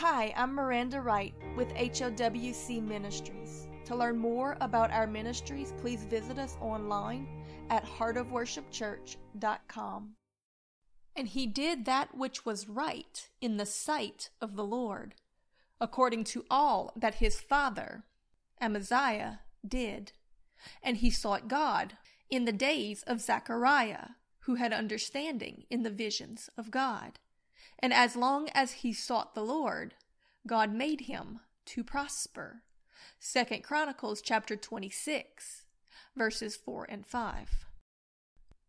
Hi, I'm Miranda Wright with HOWC Ministries. To learn more about our ministries, please visit us online at heartofworshipchurch.com. And he did that which was right in the sight of the Lord, according to all that his father, Amaziah, did. And he sought God in the days of Zechariah, who had understanding in the visions of God. And as long as he sought the Lord, God made him to prosper. Second Chronicles chapter 26, verses 4 and 5.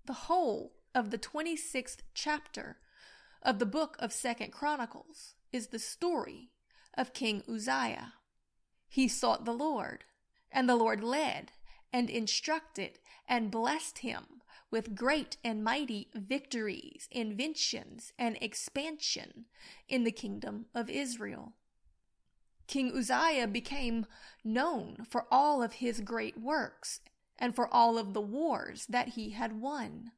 The whole of the 26th chapter of the book of Second Chronicles is the story of King Uzziah. He sought the Lord, and the Lord led and instructed and blessed him with great and mighty victories, inventions, and expansion in the kingdom of Israel. King Uzziah became known for all of his great works and for all of the wars that he had won.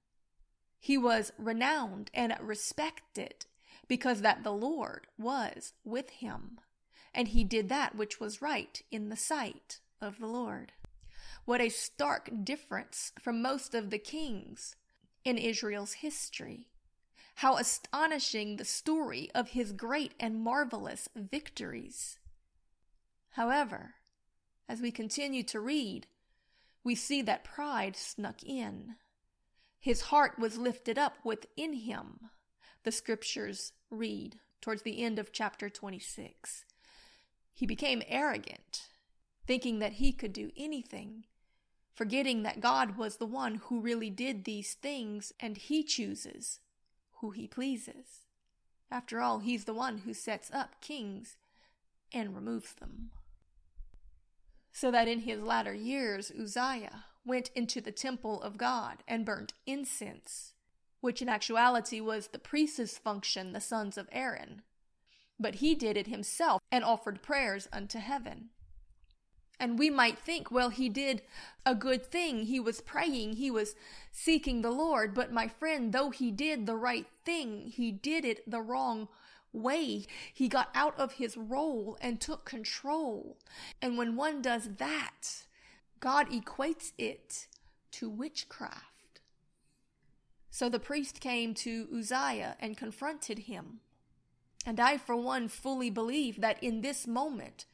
He was renowned and respected because that the Lord was with him, and he did that which was right in the sight of the Lord. What a stark difference from most of the kings in Israel's history. How astonishing the story of his great and marvelous victories. However, as we continue to read, we see that pride snuck in. His heart was lifted up within him, the scriptures read towards the end of chapter 26. He became arrogant, thinking that he could do anything forgetting that God was the one who really did these things and he chooses who he pleases. After all, he's the one who sets up kings and removes them. So that in his latter years, Uzziah went into the temple of God and burnt incense, which in actuality was the priest's function, the sons of Aaron. But he did it himself and offered prayers unto heaven. And we might think, well, he did a good thing. He was praying. He was seeking the Lord. But my friend, though he did the right thing, he did it the wrong way. He got out of his role and took control. And when one does that, God equates it to witchcraft. So the priest came to Uzziah and confronted him. And I, for one, fully believe that in this moment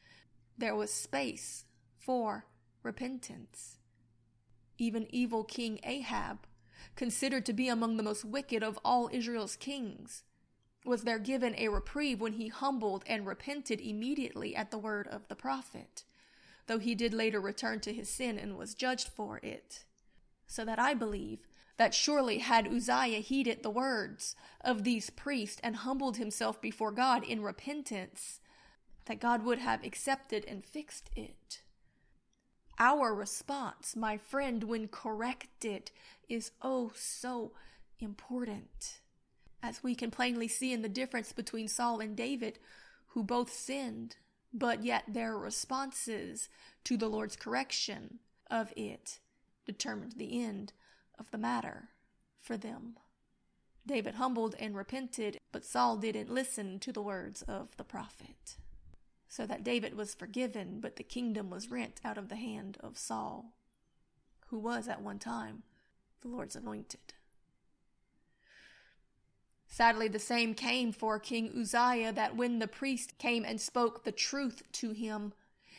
there was space for repentance. Even evil King Ahab, considered to be among the most wicked of all Israel's kings, was there given a reprieve when he humbled and repented immediately at the word of the prophet, though he did later return to his sin and was judged for it. So that I believe that surely had Uzziah heeded the words of these priests and humbled himself before God in repentance, that God would have accepted and fixed it. Our response, my friend, when corrected, is oh so important. As we can plainly see in the difference between Saul and David, who both sinned, but yet their responses to the Lord's correction of it determined the end of the matter for them. David humbled and repented, but Saul didn't listen to the words of the prophet so that David was forgiven, but the kingdom was rent out of the hand of Saul, who was at one time the Lord's anointed. Sadly, the same came for King Uzziah that when the priest came and spoke the truth to him,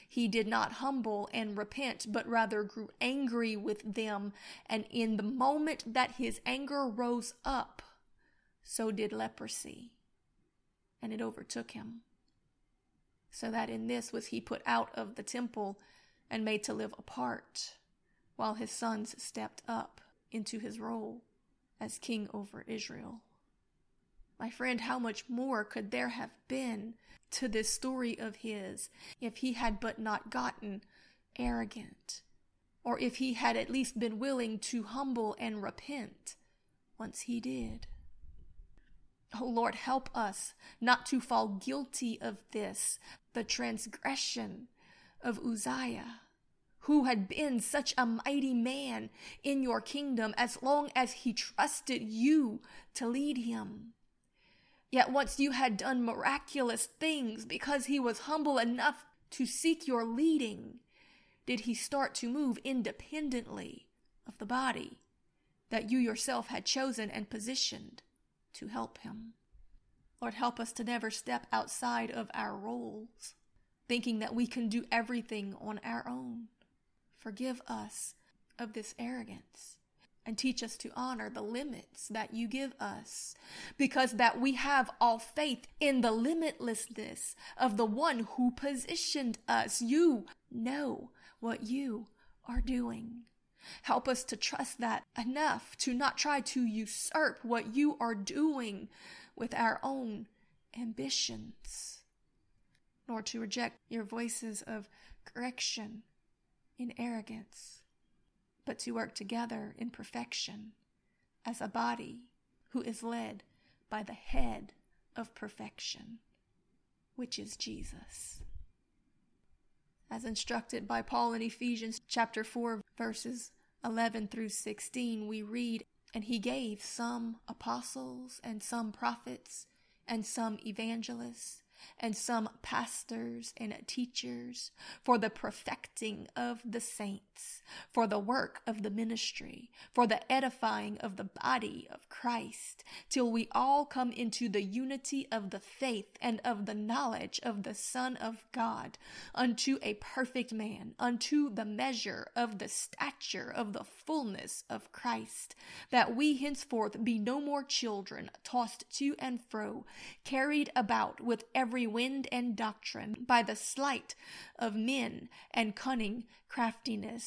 he did not humble and repent, but rather grew angry with them. And in the moment that his anger rose up, so did leprosy, and it overtook him so that in this was he put out of the temple and made to live apart, while his sons stepped up into his role as king over Israel. My friend, how much more could there have been to this story of his if he had but not gotten arrogant, or if he had at least been willing to humble and repent once he did? Oh Lord, help us not to fall guilty of this, the transgression of Uzziah, who had been such a mighty man in your kingdom as long as he trusted you to lead him. Yet once you had done miraculous things because he was humble enough to seek your leading, did he start to move independently of the body that you yourself had chosen and positioned to help him. Lord, help us to never step outside of our roles, thinking that we can do everything on our own. Forgive us of this arrogance and teach us to honor the limits that you give us because that we have all faith in the limitlessness of the one who positioned us. You know what you are doing. Help us to trust that enough to not try to usurp what you are doing with our own ambitions, nor to reject your voices of correction in arrogance, but to work together in perfection as a body who is led by the head of perfection, which is Jesus. As instructed by Paul in Ephesians chapter 4 verses 11 through 16, we read, And he gave some apostles, and some prophets, and some evangelists, and some pastors and teachers for the perfecting of the saints, for the work of the ministry, for the edifying of the body of Christ, till we all come into the unity of the faith and of the knowledge of the Son of God, unto a perfect man, unto the measure of the stature of the fullness of Christ, that we henceforth be no more children, tossed to and fro, carried about with every wind and doctrine, by the sleight of men and cunning craftiness,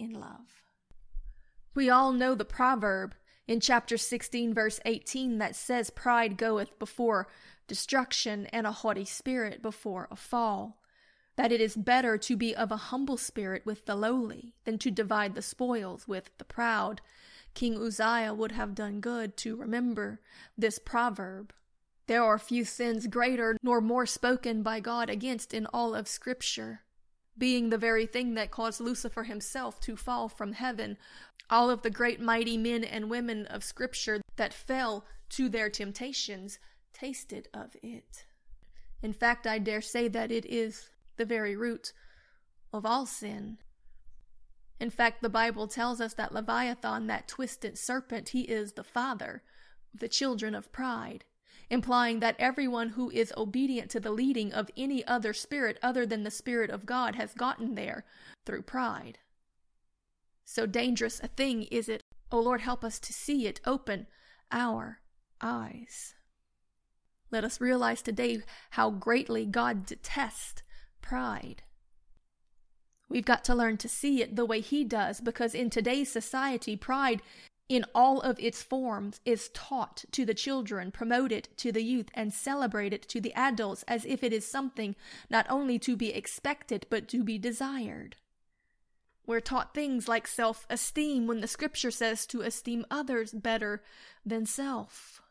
in love. We all know the proverb in chapter 16, verse 18, that says, Pride goeth before destruction, and a haughty spirit before a fall that it is better to be of a humble spirit with the lowly than to divide the spoils with the proud. King Uzziah would have done good to remember this proverb. There are few sins greater nor more spoken by God against in all of Scripture, being the very thing that caused Lucifer himself to fall from heaven. All of the great mighty men and women of Scripture that fell to their temptations tasted of it. In fact, I dare say that it is the very root of all sin. In fact, the Bible tells us that Leviathan, that twisted serpent, he is the father of the children of pride, implying that everyone who is obedient to the leading of any other spirit other than the Spirit of God has gotten there through pride. So dangerous a thing is it. O Lord, help us to see it. Open our eyes. Let us realize today how greatly God detests pride. We've got to learn to see it the way he does because in today's society, pride in all of its forms is taught to the children, promoted to the youth, and celebrated to the adults as if it is something not only to be expected but to be desired. We're taught things like self esteem when the scripture says to esteem others better than self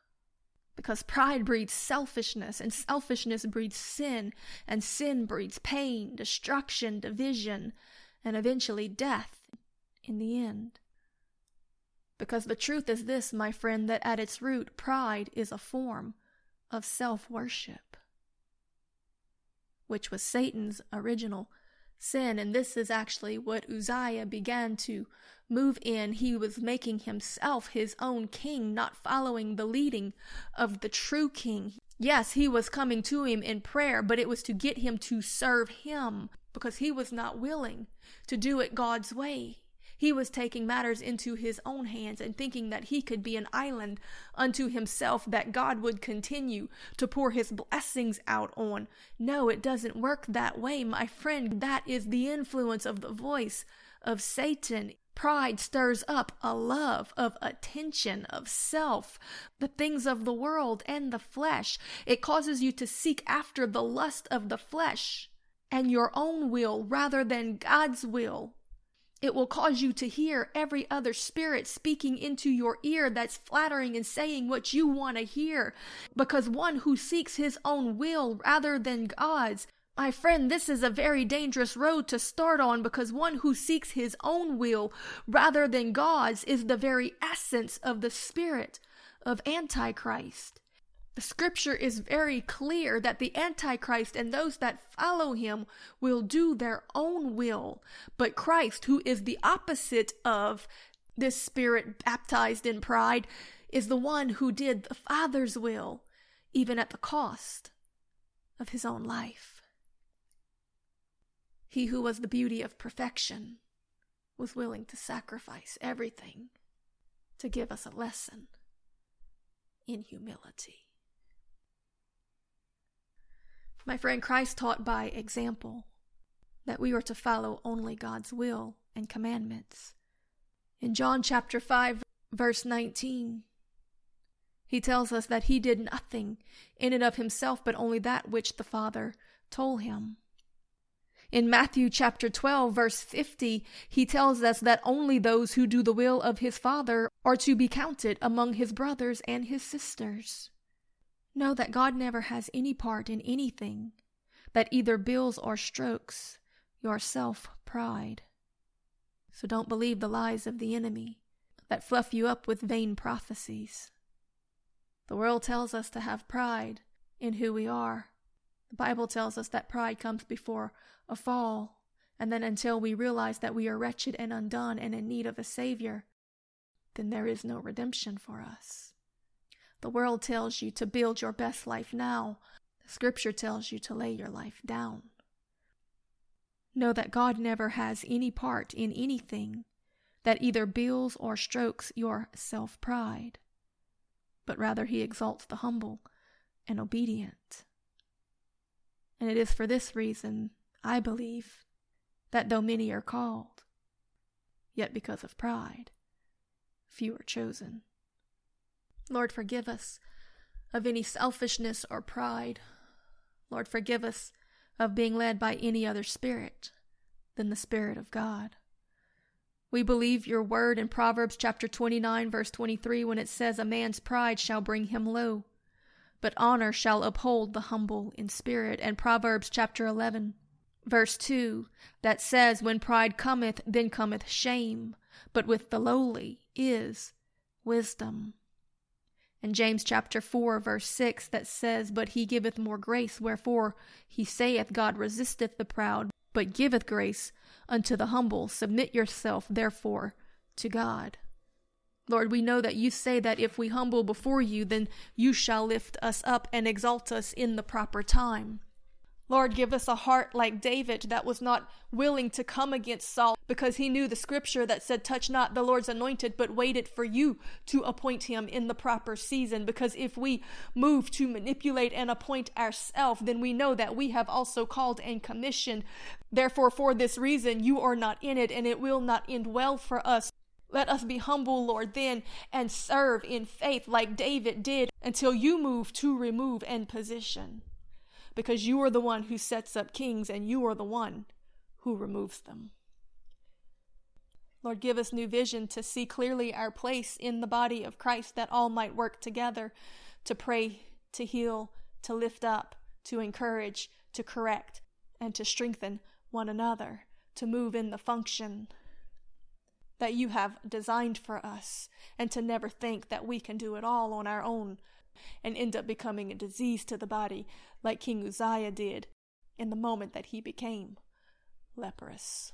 because pride breeds selfishness, and selfishness breeds sin, and sin breeds pain, destruction, division, and eventually death in the end. Because the truth is this, my friend, that at its root, pride is a form of self worship, which was Satan's original sin. And this is actually what Uzziah began to move in, he was making himself his own king, not following the leading of the true king. Yes, he was coming to him in prayer, but it was to get him to serve him because he was not willing to do it God's way. He was taking matters into his own hands and thinking that he could be an island unto himself that God would continue to pour his blessings out on. No, it doesn't work that way, my friend. That is the influence of the voice of Satan. Pride stirs up a love of attention, of self, the things of the world and the flesh. It causes you to seek after the lust of the flesh and your own will rather than God's will. It will cause you to hear every other spirit speaking into your ear that's flattering and saying what you want to hear. Because one who seeks his own will rather than God's my friend, this is a very dangerous road to start on because one who seeks his own will rather than God's is the very essence of the spirit of Antichrist. The scripture is very clear that the Antichrist and those that follow him will do their own will. But Christ, who is the opposite of this spirit baptized in pride, is the one who did the Father's will, even at the cost of his own life. He who was the beauty of perfection was willing to sacrifice everything to give us a lesson in humility. My friend, Christ taught by example that we were to follow only God's will and commandments. In John chapter 5, verse 19, he tells us that he did nothing in and of himself but only that which the Father told him. In Matthew chapter 12, verse 50, he tells us that only those who do the will of his Father are to be counted among his brothers and his sisters. Know that God never has any part in anything that either bills or strokes your self pride. So don't believe the lies of the enemy that fluff you up with vain prophecies. The world tells us to have pride in who we are. The Bible tells us that pride comes before a fall, and then until we realize that we are wretched and undone and in need of a Savior, then there is no redemption for us. The world tells you to build your best life now. The scripture tells you to lay your life down. Know that God never has any part in anything that either builds or strokes your self pride, but rather he exalts the humble and obedient. And it is for this reason I believe that though many are called, yet because of pride, few are chosen. Lord, forgive us of any selfishness or pride. Lord, forgive us of being led by any other spirit than the Spirit of God. We believe your word in Proverbs chapter 29, verse 23, when it says, A man's pride shall bring him low, but honor shall uphold the humble in spirit. And Proverbs chapter 11, verse 2 that says, When pride cometh, then cometh shame, but with the lowly is wisdom. And James chapter 4, verse 6 that says, But he giveth more grace, wherefore he saith, God resisteth the proud, but giveth grace unto the humble. Submit yourself, therefore, to God. Lord, we know that you say that if we humble before you, then you shall lift us up and exalt us in the proper time. Lord, give us a heart like David that was not willing to come against Saul because he knew the scripture that said, Touch not the Lord's anointed, but waited for you to appoint him in the proper season. Because if we move to manipulate and appoint ourselves, then we know that we have also called and commissioned. Therefore, for this reason, you are not in it, and it will not end well for us. Let us be humble, Lord, then, and serve in faith like David did until you move to remove and position because you are the one who sets up kings and you are the one who removes them. Lord, give us new vision to see clearly our place in the body of Christ that all might work together to pray, to heal, to lift up, to encourage, to correct, and to strengthen one another, to move in the function that you have designed for us, and to never think that we can do it all on our own and end up becoming a disease to the body, like King Uzziah did in the moment that he became leprous.